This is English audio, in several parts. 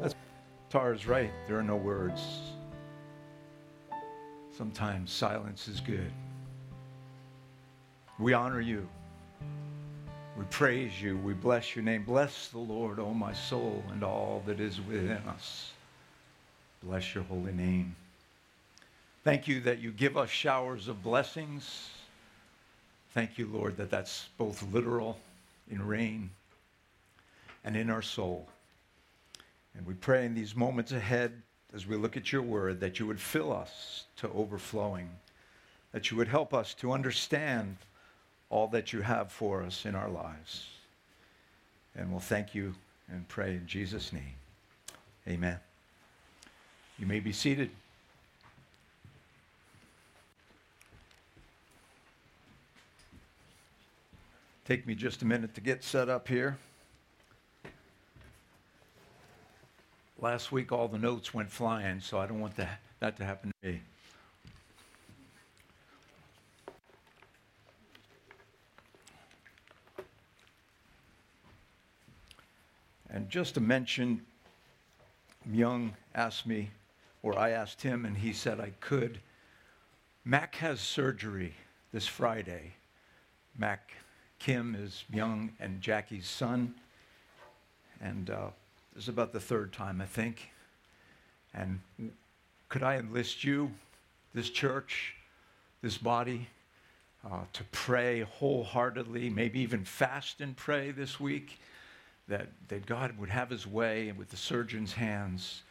That's Tara's right. There are no words. Sometimes silence is good. We honor you. We praise you. We bless your name. Bless the Lord, O my soul, and all that is within us. Bless your holy name. Thank you that you give us showers of blessings. Thank you, Lord, that that's both literal in rain and in our soul. And we pray in these moments ahead as we look at your word that you would fill us to overflowing, that you would help us to understand all that you have for us in our lives. And we'll thank you and pray in Jesus' name. Amen. You may be seated. Take me just a minute to get set up here. Last week, all the notes went flying, so I don't want that, that to happen to me. And just to mention, Young asked me, or I asked him, and he said I could. Mac has surgery this Friday. Mac Kim is Young and Jackie's son. And uh, this is about the third time, I think. And could I enlist you, this church, this body, uh, to pray wholeheartedly, maybe even fast and pray this week? that, that God would have his way with the surgeon's hands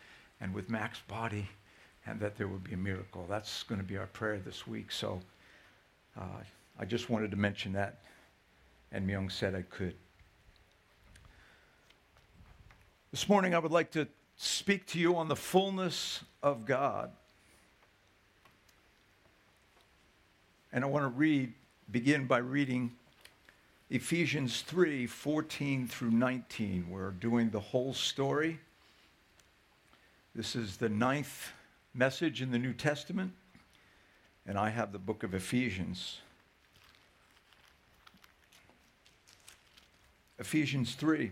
and with Mac's body, and that there would be a miracle. That's going to be our prayer this week. So uh, I just wanted to mention that, and Myung said I could. This morning, I would like to speak to you on the fullness of God. And I want to read, begin by reading Ephesians 3 14 through 19. We're doing the whole story. This is the ninth message in the New Testament, and I have the book of Ephesians. Ephesians 3,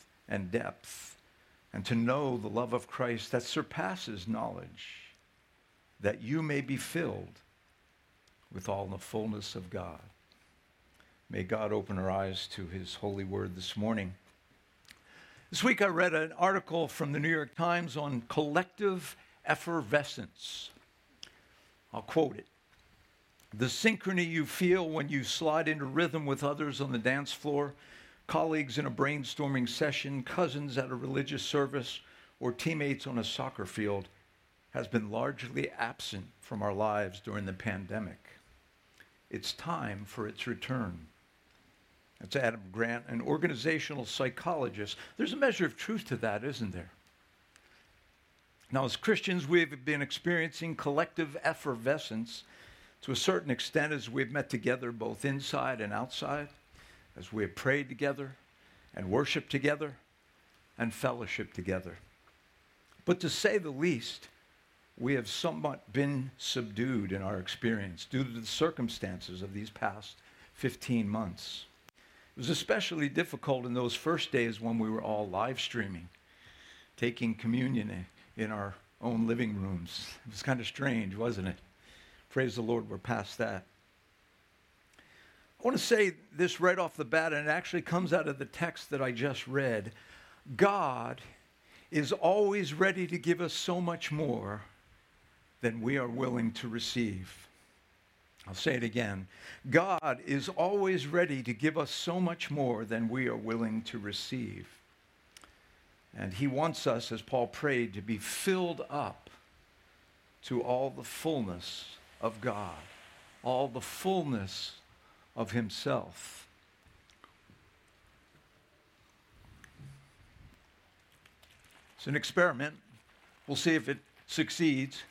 and depth, and to know the love of Christ that surpasses knowledge, that you may be filled with all the fullness of God. May God open our eyes to his holy word this morning. This week I read an article from the New York Times on collective effervescence. I'll quote it. The synchrony you feel when you slide into rhythm with others on the dance floor, colleagues in a brainstorming session, cousins at a religious service, or teammates on a soccer field has been largely absent from our lives during the pandemic. It's time for its return. That's Adam Grant, an organizational psychologist. There's a measure of truth to that, isn't there? Now, as Christians, we've been experiencing collective effervescence to a certain extent as we've met together both inside and outside, as we have prayed together and worshiped together and fellowship together. But to say the least, we have somewhat been subdued in our experience due to the circumstances of these past 15 months. It was especially difficult in those first days when we were all live streaming, taking communion in our own living rooms. It was kind of strange, wasn't it? Praise the Lord, we're past that. I want to say this right off the bat, and it actually comes out of the text that I just read. God is always ready to give us so much more than we are willing to receive. I'll say it again. God is always ready to give us so much more than we are willing to receive. And He wants us, as Paul prayed, to be filled up to all the fullness of God, all the fullness of Himself. It's an experiment. We'll see if it succeeds.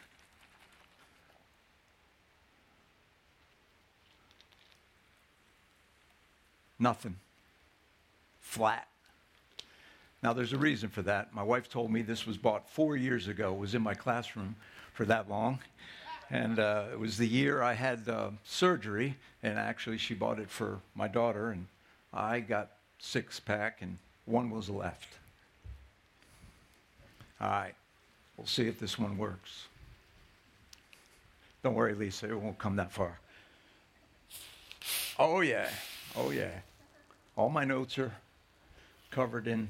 Nothing. Flat. Now, there's a reason for that. My wife told me this was bought four years ago, was in my classroom for that long. And uh, it was the year I had uh, surgery, and actually, she bought it for my daughter, and I got six pack, and one was left. All right, we'll see if this one works. Don't worry, Lisa, it won't come that far. Oh, yeah. Oh, yeah. All my notes are covered in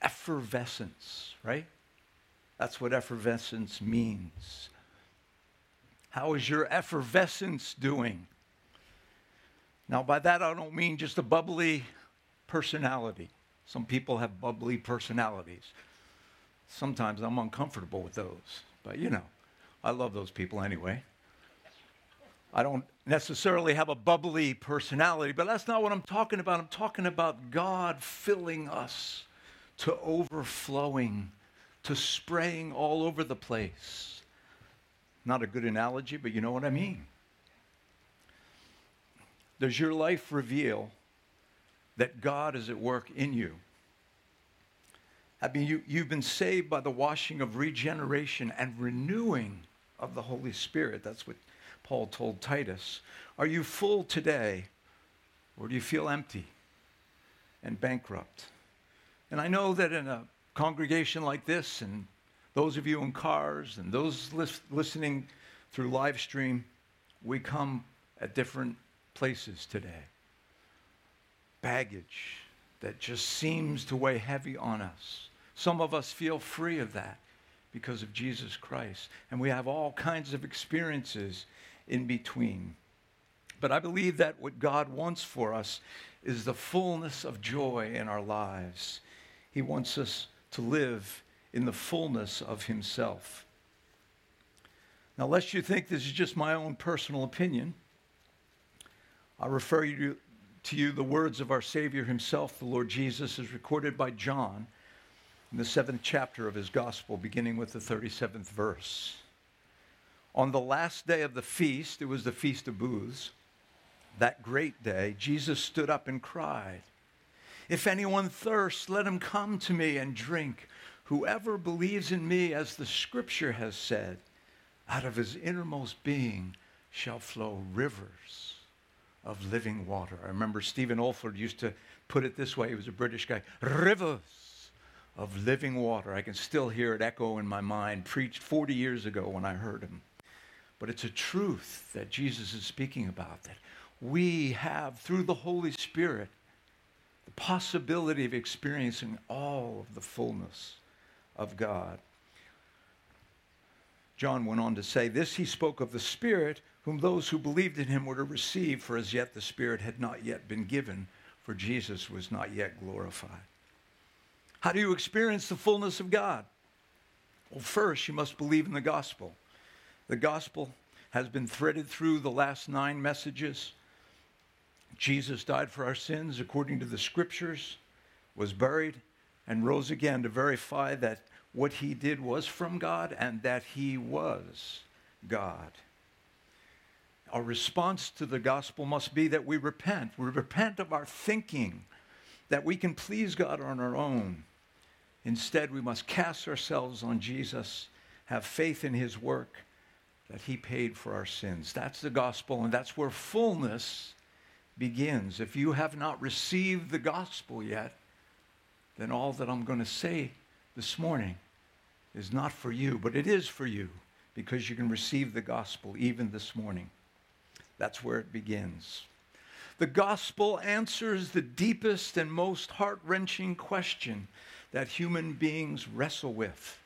effervescence, right? That's what effervescence means. How is your effervescence doing? Now, by that, I don't mean just a bubbly personality. Some people have bubbly personalities. Sometimes I'm uncomfortable with those, but you know, I love those people anyway. I don't necessarily have a bubbly personality, but that's not what I'm talking about. I'm talking about God filling us to overflowing, to spraying all over the place. Not a good analogy, but you know what I mean. Does your life reveal that God is at work in you? I mean, you, you've been saved by the washing of regeneration and renewing of the Holy Spirit. That's what Paul told Titus. Are you full today, or do you feel empty and bankrupt? And I know that in a congregation like this, and those of you in cars, and those lis- listening through live stream, we come at different places today. Baggage that just seems to weigh heavy on us. Some of us feel free of that because of Jesus Christ. And we have all kinds of experiences in between. But I believe that what God wants for us is the fullness of joy in our lives. He wants us to live in the fullness of Himself. Now, lest you think this is just my own personal opinion, I refer you to, you the words of our Savior Himself, the Lord Jesus, as recorded by John in the seventh chapter of his gospel, beginning with the 37th verse. On the last day of the feast, it was the Feast of Booths, that great day, Jesus stood up and cried, If anyone thirsts, let him come to me and drink. Whoever believes in me, as the scripture has said, out of his innermost being shall flow rivers of living water. I remember Stephen Olford used to put it this way. He was a British guy rivers of living water. I can still hear it echo in my mind, preached 40 years ago when I heard him. But it's a truth that Jesus is speaking about that we have, through the Holy Spirit, the possibility of experiencing all of the fullness of God. John went on to say, This he spoke of the Spirit, whom those who believed in him were to receive, for as yet the Spirit had not yet been given, for Jesus was not yet glorified. How do you experience the fullness of God? Well, first, you must believe in the gospel. The gospel has been threaded through the last nine messages. Jesus died for our sins according to the scriptures, was buried, and rose again to verify that what he did was from God and that he was God. Our response to the gospel must be that we repent. We repent of our thinking that we can please God on our own. Instead, we must cast ourselves on Jesus, have faith in his work, that he paid for our sins. That's the gospel, and that's where fullness begins. If you have not received the gospel yet, then all that I'm going to say this morning is not for you, but it is for you because you can receive the gospel even this morning. That's where it begins. The gospel answers the deepest and most heart wrenching question that human beings wrestle with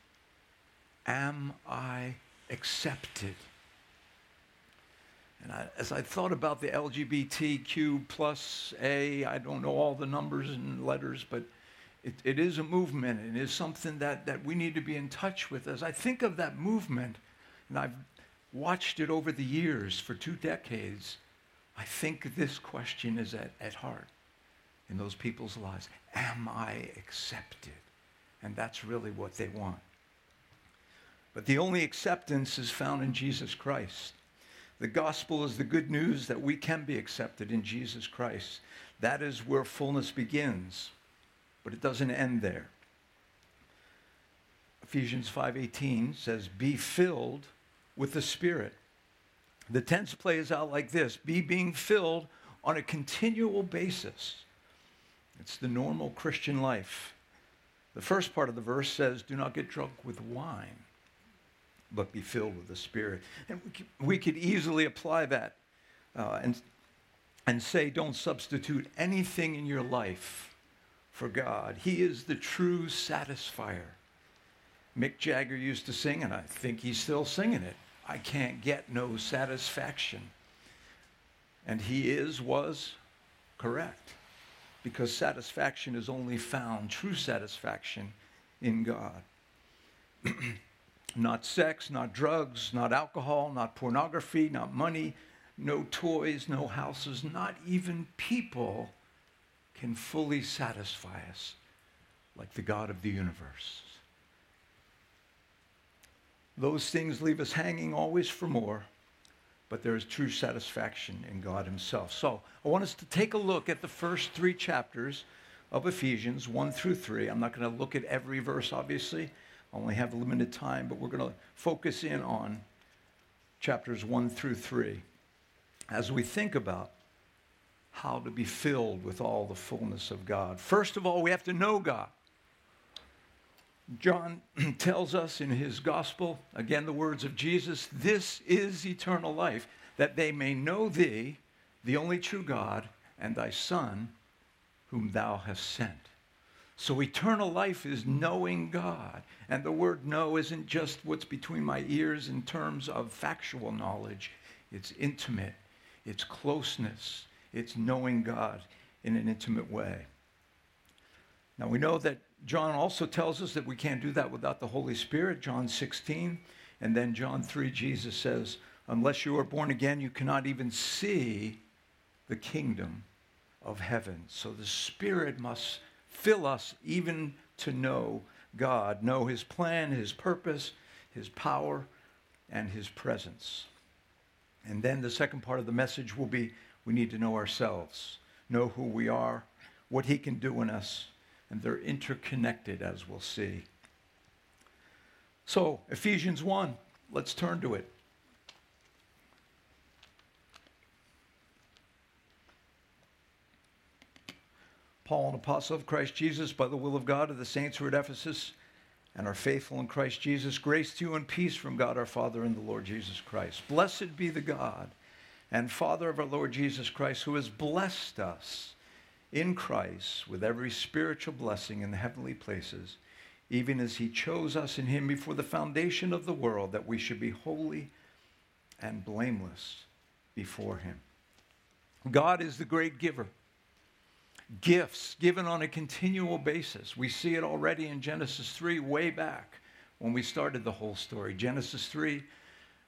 Am I accepted. And I, as I thought about the LGBTQ plus A, I don't know all the numbers and letters, but it, it is a movement and is something that, that we need to be in touch with. As I think of that movement, and I've watched it over the years for two decades, I think this question is at, at heart in those people's lives. Am I accepted? And that's really what they want. But the only acceptance is found in Jesus Christ. The gospel is the good news that we can be accepted in Jesus Christ. That is where fullness begins, but it doesn't end there. Ephesians 5:18 says, "Be filled with the Spirit." The tense plays out like this: be being filled on a continual basis. It's the normal Christian life. The first part of the verse says, "Do not get drunk with wine, but be filled with the Spirit." And we could, easily apply that uh, and and say, "Don't substitute anything in your life for God. He is the true satisfier." Mick Jagger used to sing, and I think he's still singing it. I can't get no satisfaction. And he is, was correct. Because satisfaction is only found, true satisfaction, in God. not sex, not drugs, not alcohol, not pornography, not money, no toys, no houses, not even people can fully satisfy us like the God of the universe. Those things leave us hanging always for more, but there is true satisfaction in God Himself. So I want us to take a look at the first three chapters of Ephesians, 1 through 3. I'm not going to look at every verse, obviously. I only have limited time, but we're going to focus in on chapters 1 through 3 as we think about how to be filled with all the fullness of God. First of all, we have to know God. John tells us in his gospel, again, the words of Jesus, this is eternal life, that they may know thee, the only true God, and thy Son, whom thou hast sent. So eternal life is knowing God. And the word know isn't just what's between my ears in terms of factual knowledge, it's intimate, it's closeness, it's knowing God in an intimate way. Now we know that John also tells us that we can't do that without the Holy Spirit, John 16. And then John 3, Jesus says, Unless you are born again, you cannot even see the kingdom of heaven. So the Spirit must fill us even to know God, know His plan, His purpose, His power, and His presence. And then the second part of the message will be we need to know ourselves, know who we are, what He can do in us, and they're interconnected, as we'll see. So, Ephesians 1, let's turn to it. Paul, an apostle of Christ Jesus, by the will of God, to the saints who are at Ephesus and are faithful in Christ Jesus, grace to you and peace from God our Father and the Lord Jesus Christ. Blessed be the God and Father of our Lord Jesus Christ, who has blessed us in Christ with every spiritual blessing in the heavenly places, even as he chose us in him before the foundation of the world, that we should be holy and blameless before him. God is the great giver. Gifts given on a continual basis. We see it already in Genesis 3, way back when we started the whole story. Genesis 3,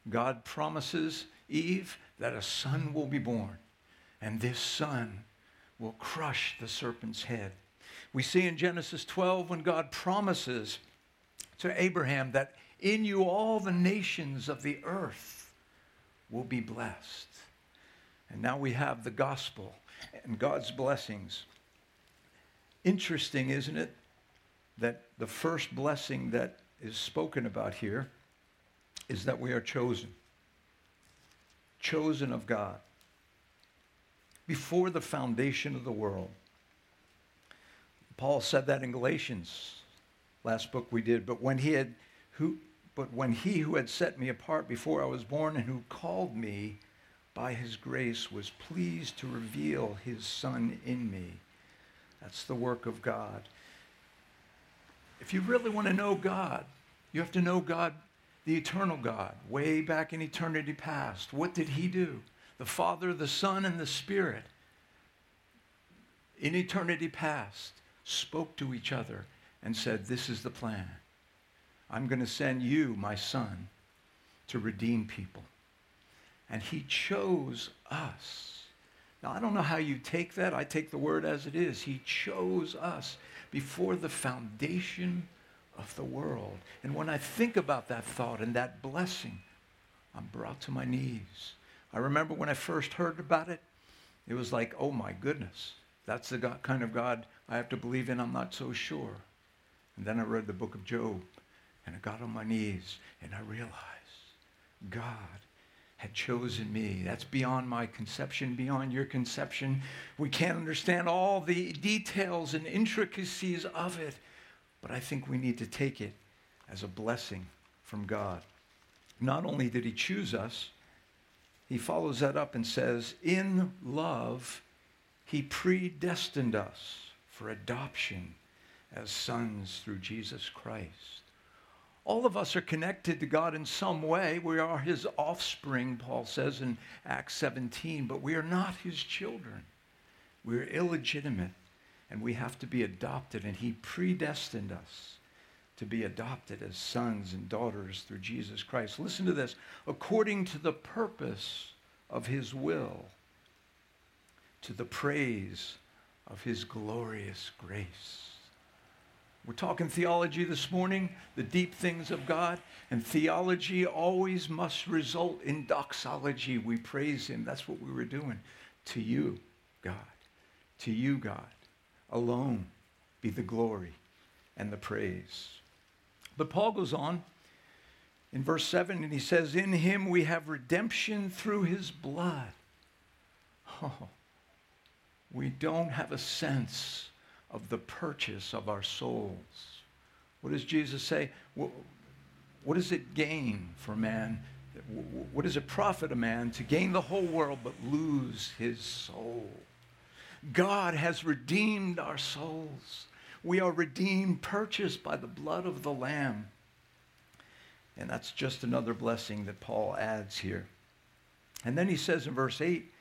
God promises Eve that a son will be born, and this son will crush the serpent's head. We see in Genesis 12 when God promises to Abraham that in you all the nations of the earth will be blessed. And now we have the gospel and God's blessings. Interesting, isn't it, that the first blessing that is spoken about here is that we are chosen. Chosen of God before the foundation of the world. Paul said that in Galatians, last book we did, but when he had who but when he who had set me apart before I was born and who called me by his grace was pleased to reveal his son in me. That's the work of God. If you really want to know God, you have to know God, the eternal God, way back in eternity past. What did he do? the Father, the Son, and the Spirit in eternity past spoke to each other and said, This is the plan. I'm going to send you, my son, to redeem people. And he chose us. Now, I don't know how you take that. I take the word as it is. He chose us before the foundation of the world. And when I think about that thought and that blessing, I'm brought to my knees. I remember when I first heard about it, it was like, oh my goodness, that's the God, kind of God I have to believe in. I'm not so sure. And then I read the book of Job, and I got on my knees, and I realized God had chosen me. That's beyond my conception, beyond your conception. We can't understand all the details and intricacies of it, but I think we need to take it as a blessing from God. Not only did he choose us, he follows that up and says, In love, he predestined us for adoption as sons through Jesus Christ. All of us are connected to God in some way. We are his offspring, Paul says in Acts 17, but we are not his children. We're illegitimate and we have to be adopted, and he predestined us to be adopted as sons and daughters through Jesus Christ. Listen to this according to the purpose of his will, to the praise of his glorious grace. We're talking theology this morning, the deep things of God, and theology always must result in doxology. We praise Him. That's what we were doing. To you, God. To you, God. Alone be the glory and the praise. But Paul goes on in verse 7 and he says, In him we have redemption through his blood. Oh, we don't have a sense of the purchase of our souls. What does Jesus say? What, what does it gain for man? What does it profit a man to gain the whole world but lose his soul? God has redeemed our souls. We are redeemed, purchased by the blood of the Lamb. And that's just another blessing that Paul adds here. And then he says in verse 8,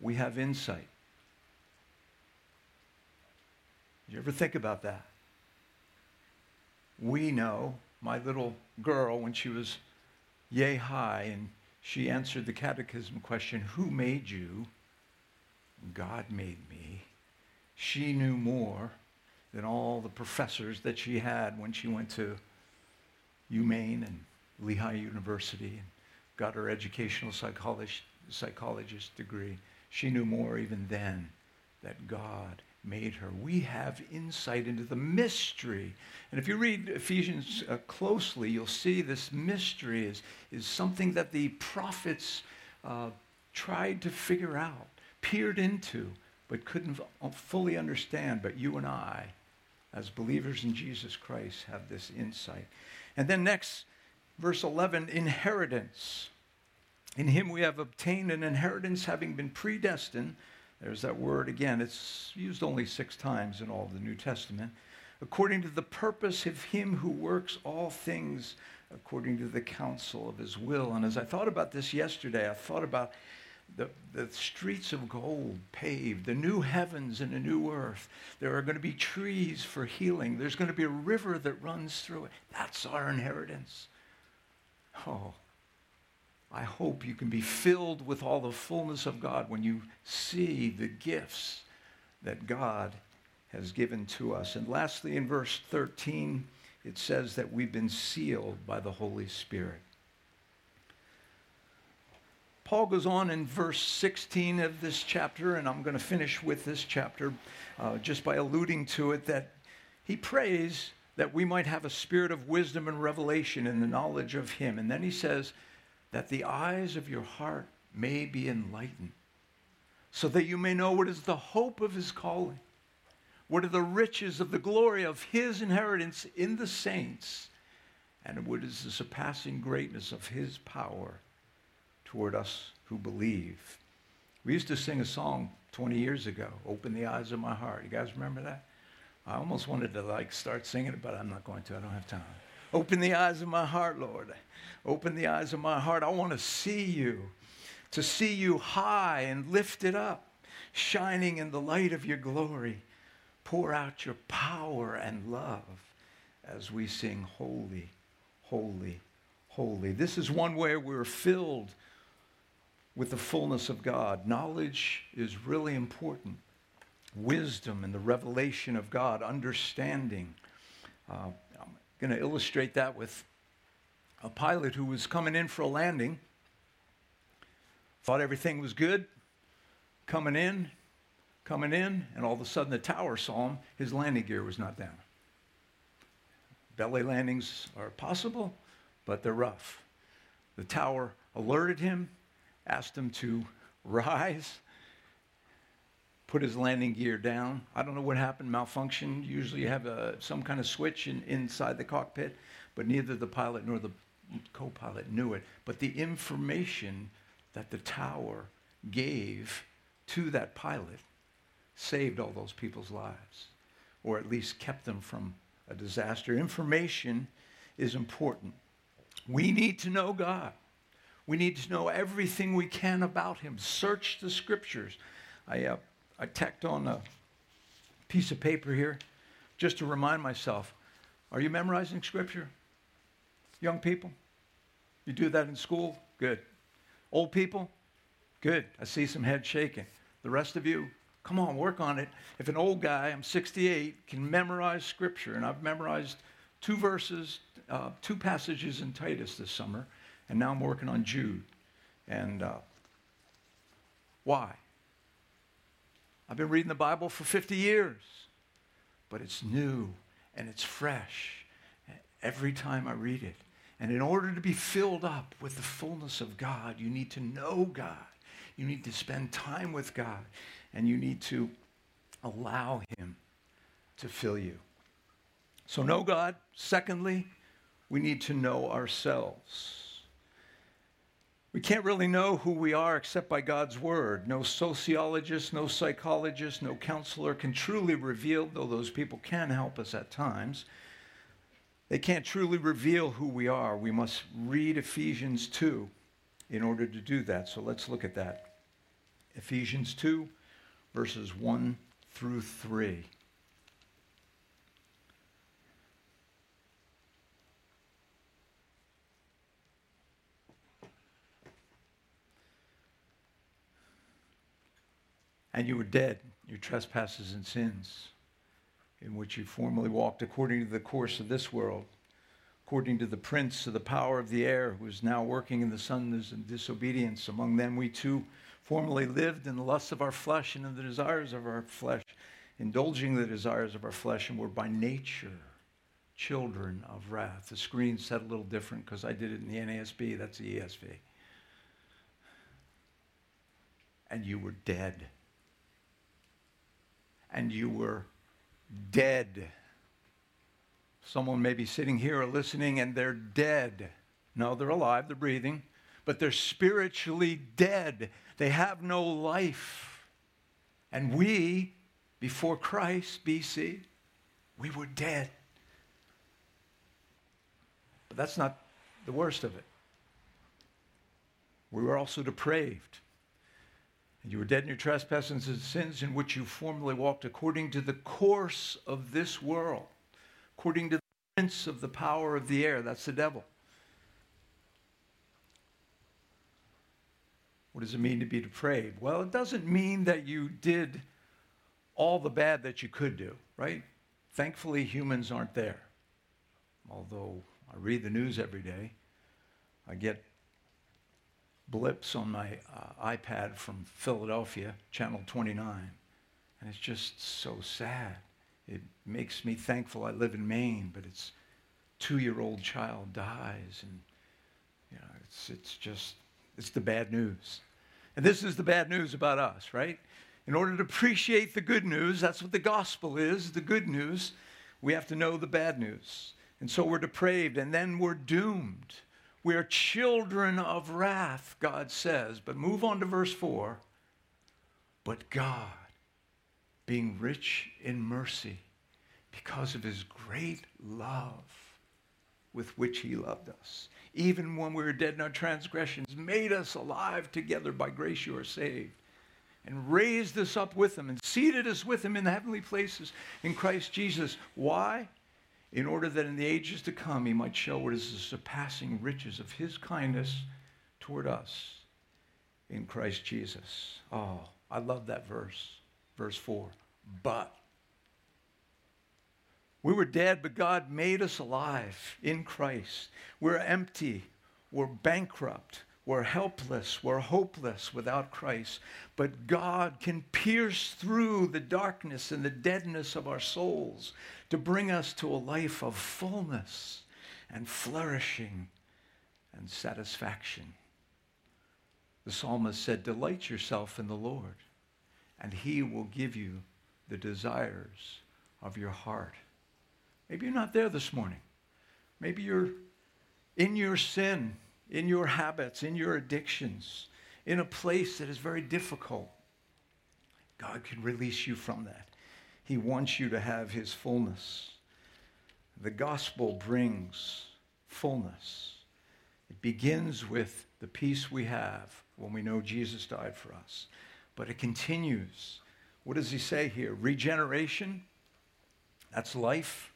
we have insight. Did you ever think about that? We know my little girl when she was yay high and she answered the catechism question, Who made you? God made me. She knew more than all the professors that she had when she went to UMaine and Lehigh University and got her educational psychologist, psychologist degree. She knew more even then that God made her. We have insight into the mystery. And if you read Ephesians uh, closely, you'll see this mystery is, is something that the prophets uh, tried to figure out, peered into, but couldn't fully understand. But you and I as believers in Jesus Christ, have this insight. And then next, verse 11 inheritance. In him we have obtained an inheritance, having been predestined. There's that word again. It's used only six times in all the New Testament. According to the purpose of him who works all things according to the counsel of his will. And as I thought about this yesterday, I thought about the, the streets of gold paved, the new heavens and a new earth. There are going to be trees for healing. There's going to be a river that runs through it. That's our inheritance. Oh, I hope you can be filled with all the fullness of God when you see the gifts that God has given to us. And lastly, in verse 13, it says that we've been sealed by the Holy Spirit. Paul goes on in verse 16 of this chapter, and I'm going to finish with this chapter uh, just by alluding to it that he prays that we might have a spirit of wisdom and revelation in the knowledge of him. And then he says, that the eyes of your heart may be enlightened, so that you may know what is the hope of his calling, what are the riches of the glory of his inheritance in the saints, and what is the surpassing greatness of his power toward us who believe. We used to sing a song 20 years ago, Open the Eyes of My Heart. You guys remember that? I almost wanted to like start singing it, but I'm not going to. I don't have time. Open the eyes of my heart, Lord. Open the eyes of my heart. I want to see you, to see you high and lifted up, shining in the light of your glory. Pour out your power and love as we sing, Holy, Holy, Holy. This is one way we're filled with the fullness of God. Knowledge is really important. Wisdom and the revelation of God, understanding. Uh, I'm going to illustrate that with a pilot who was coming in for a landing, thought everything was good, coming in, coming in, and all of a sudden the tower saw him. His landing gear was not down. Belly landings are possible, but they're rough. The tower alerted him, asked him to rise, put his landing gear down. I don't know what happened, malfunction. Usually you have a, some kind of switch in, inside the cockpit, but neither the pilot nor the co pilot knew it. But the information that the tower gave to that pilot saved all those people's lives, or at least kept them from a disaster. Information is important. We need to know God. We need to know everything we can about Him. Search the scriptures. I, uh, I tacked on a piece of paper here just to remind myself are you memorizing scripture? Young people? You do that in school? Good. Old people? Good. I see some heads shaking. The rest of you, come on, work on it. If an old guy, I'm 68, can memorize scripture, and I've memorized two verses, uh, two passages in Titus this summer, and now I'm working on Jude. And uh, why? I've been reading the Bible for 50 years, but it's new and it's fresh every time I read it. And in order to be filled up with the fullness of God, you need to know God. You need to spend time with God. And you need to allow Him to fill you. So, know God. Secondly, we need to know ourselves. We can't really know who we are except by God's word. No sociologist, no psychologist, no counselor can truly reveal, though those people can help us at times they can't truly reveal who we are. We must read Ephesians 2 in order to do that. So let's look at that. Ephesians 2, verses 1 through 3. And you were dead, your trespasses and sins in which you formerly walked according to the course of this world, according to the prince of the power of the air, who is now working in the sons of disobedience. Among them we too formerly lived in the lusts of our flesh and in the desires of our flesh, indulging the desires of our flesh, and were by nature children of wrath. The screen said a little different because I did it in the NASB, that's the ESV. And you were dead. And you were dead. Someone may be sitting here or listening and they're dead. No, they're alive, they're breathing, but they're spiritually dead. They have no life. And we, before Christ, BC, we were dead. But that's not the worst of it. We were also depraved. You were dead in your trespasses and sins in which you formerly walked according to the course of this world, according to the prince of the power of the air. That's the devil. What does it mean to be depraved? Well, it doesn't mean that you did all the bad that you could do, right? Thankfully, humans aren't there. Although I read the news every day, I get blips on my uh, iPad from Philadelphia, channel 29. And it's just so sad. It makes me thankful I live in Maine, but its two-year-old child dies. And, you know, it's, it's just, it's the bad news. And this is the bad news about us, right? In order to appreciate the good news, that's what the gospel is, the good news, we have to know the bad news. And so we're depraved, and then we're doomed. We are children of wrath, God says. But move on to verse 4. But God, being rich in mercy, because of his great love with which he loved us, even when we were dead in our transgressions, made us alive together by grace you are saved, and raised us up with him, and seated us with him in the heavenly places in Christ Jesus. Why? In order that in the ages to come he might show what is the surpassing riches of his kindness toward us in Christ Jesus. Oh, I love that verse, verse 4. But, We were dead, but God made us alive in Christ. We're empty. We're bankrupt. We're helpless. We're hopeless without Christ. But God can pierce through the darkness and the deadness of our souls to bring us to a life of fullness and flourishing and satisfaction. The psalmist said, Delight yourself in the Lord, and he will give you the desires of your heart. Maybe you're not there this morning. Maybe you're in your sin, in your habits, in your addictions, in a place that is very difficult. God can release you from that. He wants you to have his fullness. The gospel brings fullness. It begins with the peace we have when we know Jesus died for us. But it continues. What does he say here? Regeneration, that's life.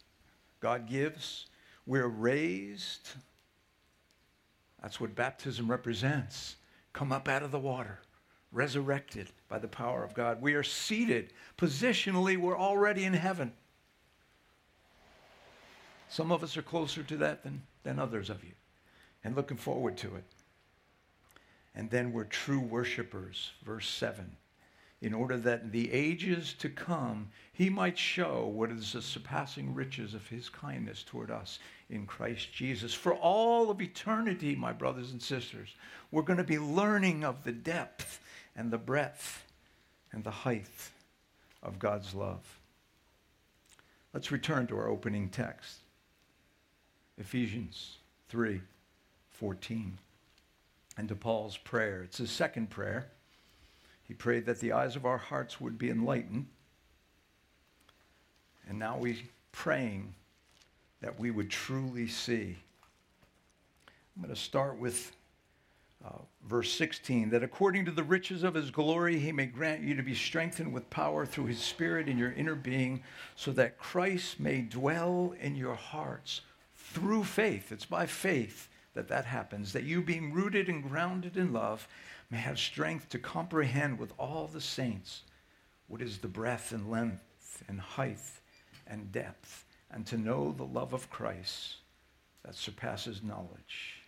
God gives. We're raised. That's what baptism represents. Come up out of the water, resurrected by the power of God. We are seated. Positionally, we're already in heaven. Some of us are closer to that than, than others of you, and looking forward to it. And then we're true worshipers, verse 7 in order that in the ages to come he might show what is the surpassing riches of his kindness toward us in Christ Jesus. For all of eternity, my brothers and sisters, we're going to be learning of the depth and the breadth and the height of God's love. Let's return to our opening text. Ephesians 3 14. And to Paul's prayer. It's his second prayer. He prayed that the eyes of our hearts would be enlightened. And now we're praying that we would truly see. I'm going to start with uh, verse 16 that according to the riches of his glory, he may grant you to be strengthened with power through his spirit in your inner being, so that Christ may dwell in your hearts through faith. It's by faith that that happens, that you being rooted and grounded in love may have strength to comprehend with all the saints what is the breadth and length and height and depth, and to know the love of Christ that surpasses knowledge,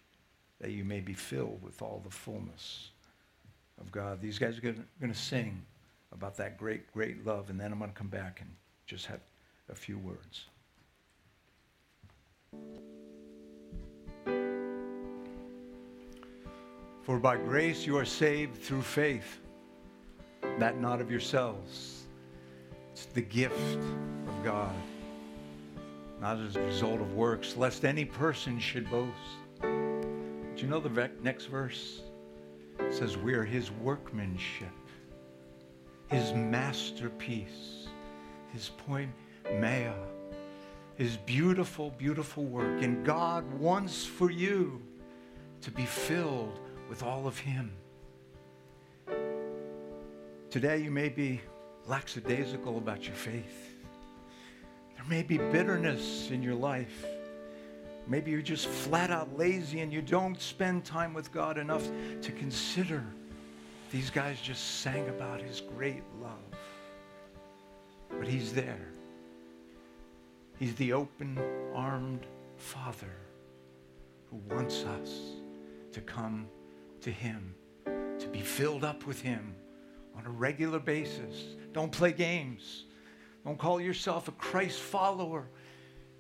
that you may be filled with all the fullness of God. These guys are going to sing about that great, great love, and then I'm going to come back and just have a few words. For by grace you are saved through faith, that not of yourselves. It's the gift of God, not as a result of works, lest any person should boast. Do you know the next verse? It says, We are his workmanship, his masterpiece, his point mea, his beautiful, beautiful work. And God wants for you to be filled with all of Him. Today, you may be lackadaisical about your faith. There may be bitterness in your life. Maybe you're just flat out lazy and you don't spend time with God enough to consider. These guys just sang about His great love. But He's there. He's the open armed Father who wants us to come to Him, to be filled up with Him on a regular basis. Don't play games. Don't call yourself a Christ follower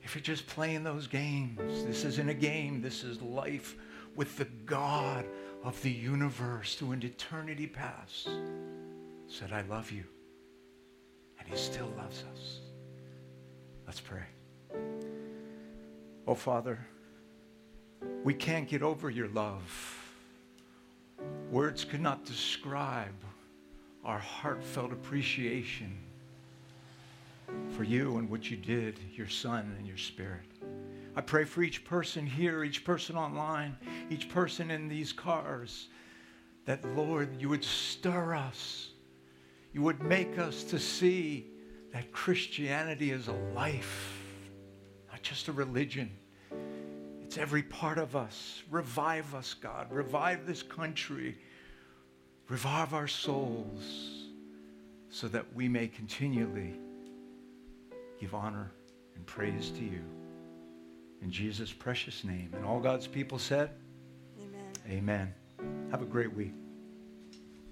if you're just playing those games. This isn't a game, this is life with the God of the universe who in eternity past said, I love you. And he still loves us. Let's pray. Oh, Father, we can't get over your love. Words could not describe our heartfelt appreciation for you and what you did, your Son and your Spirit. I pray for each person here, each person online, each person in these cars, that, Lord, you would stir us. You would make us to see that Christianity is a life, not just a religion. It's every part of us. Revive us, God. Revive this country. Revive our souls so that we may continually give honor and praise to you. In Jesus' precious name. And all God's people said, Amen. Amen. Have a great week.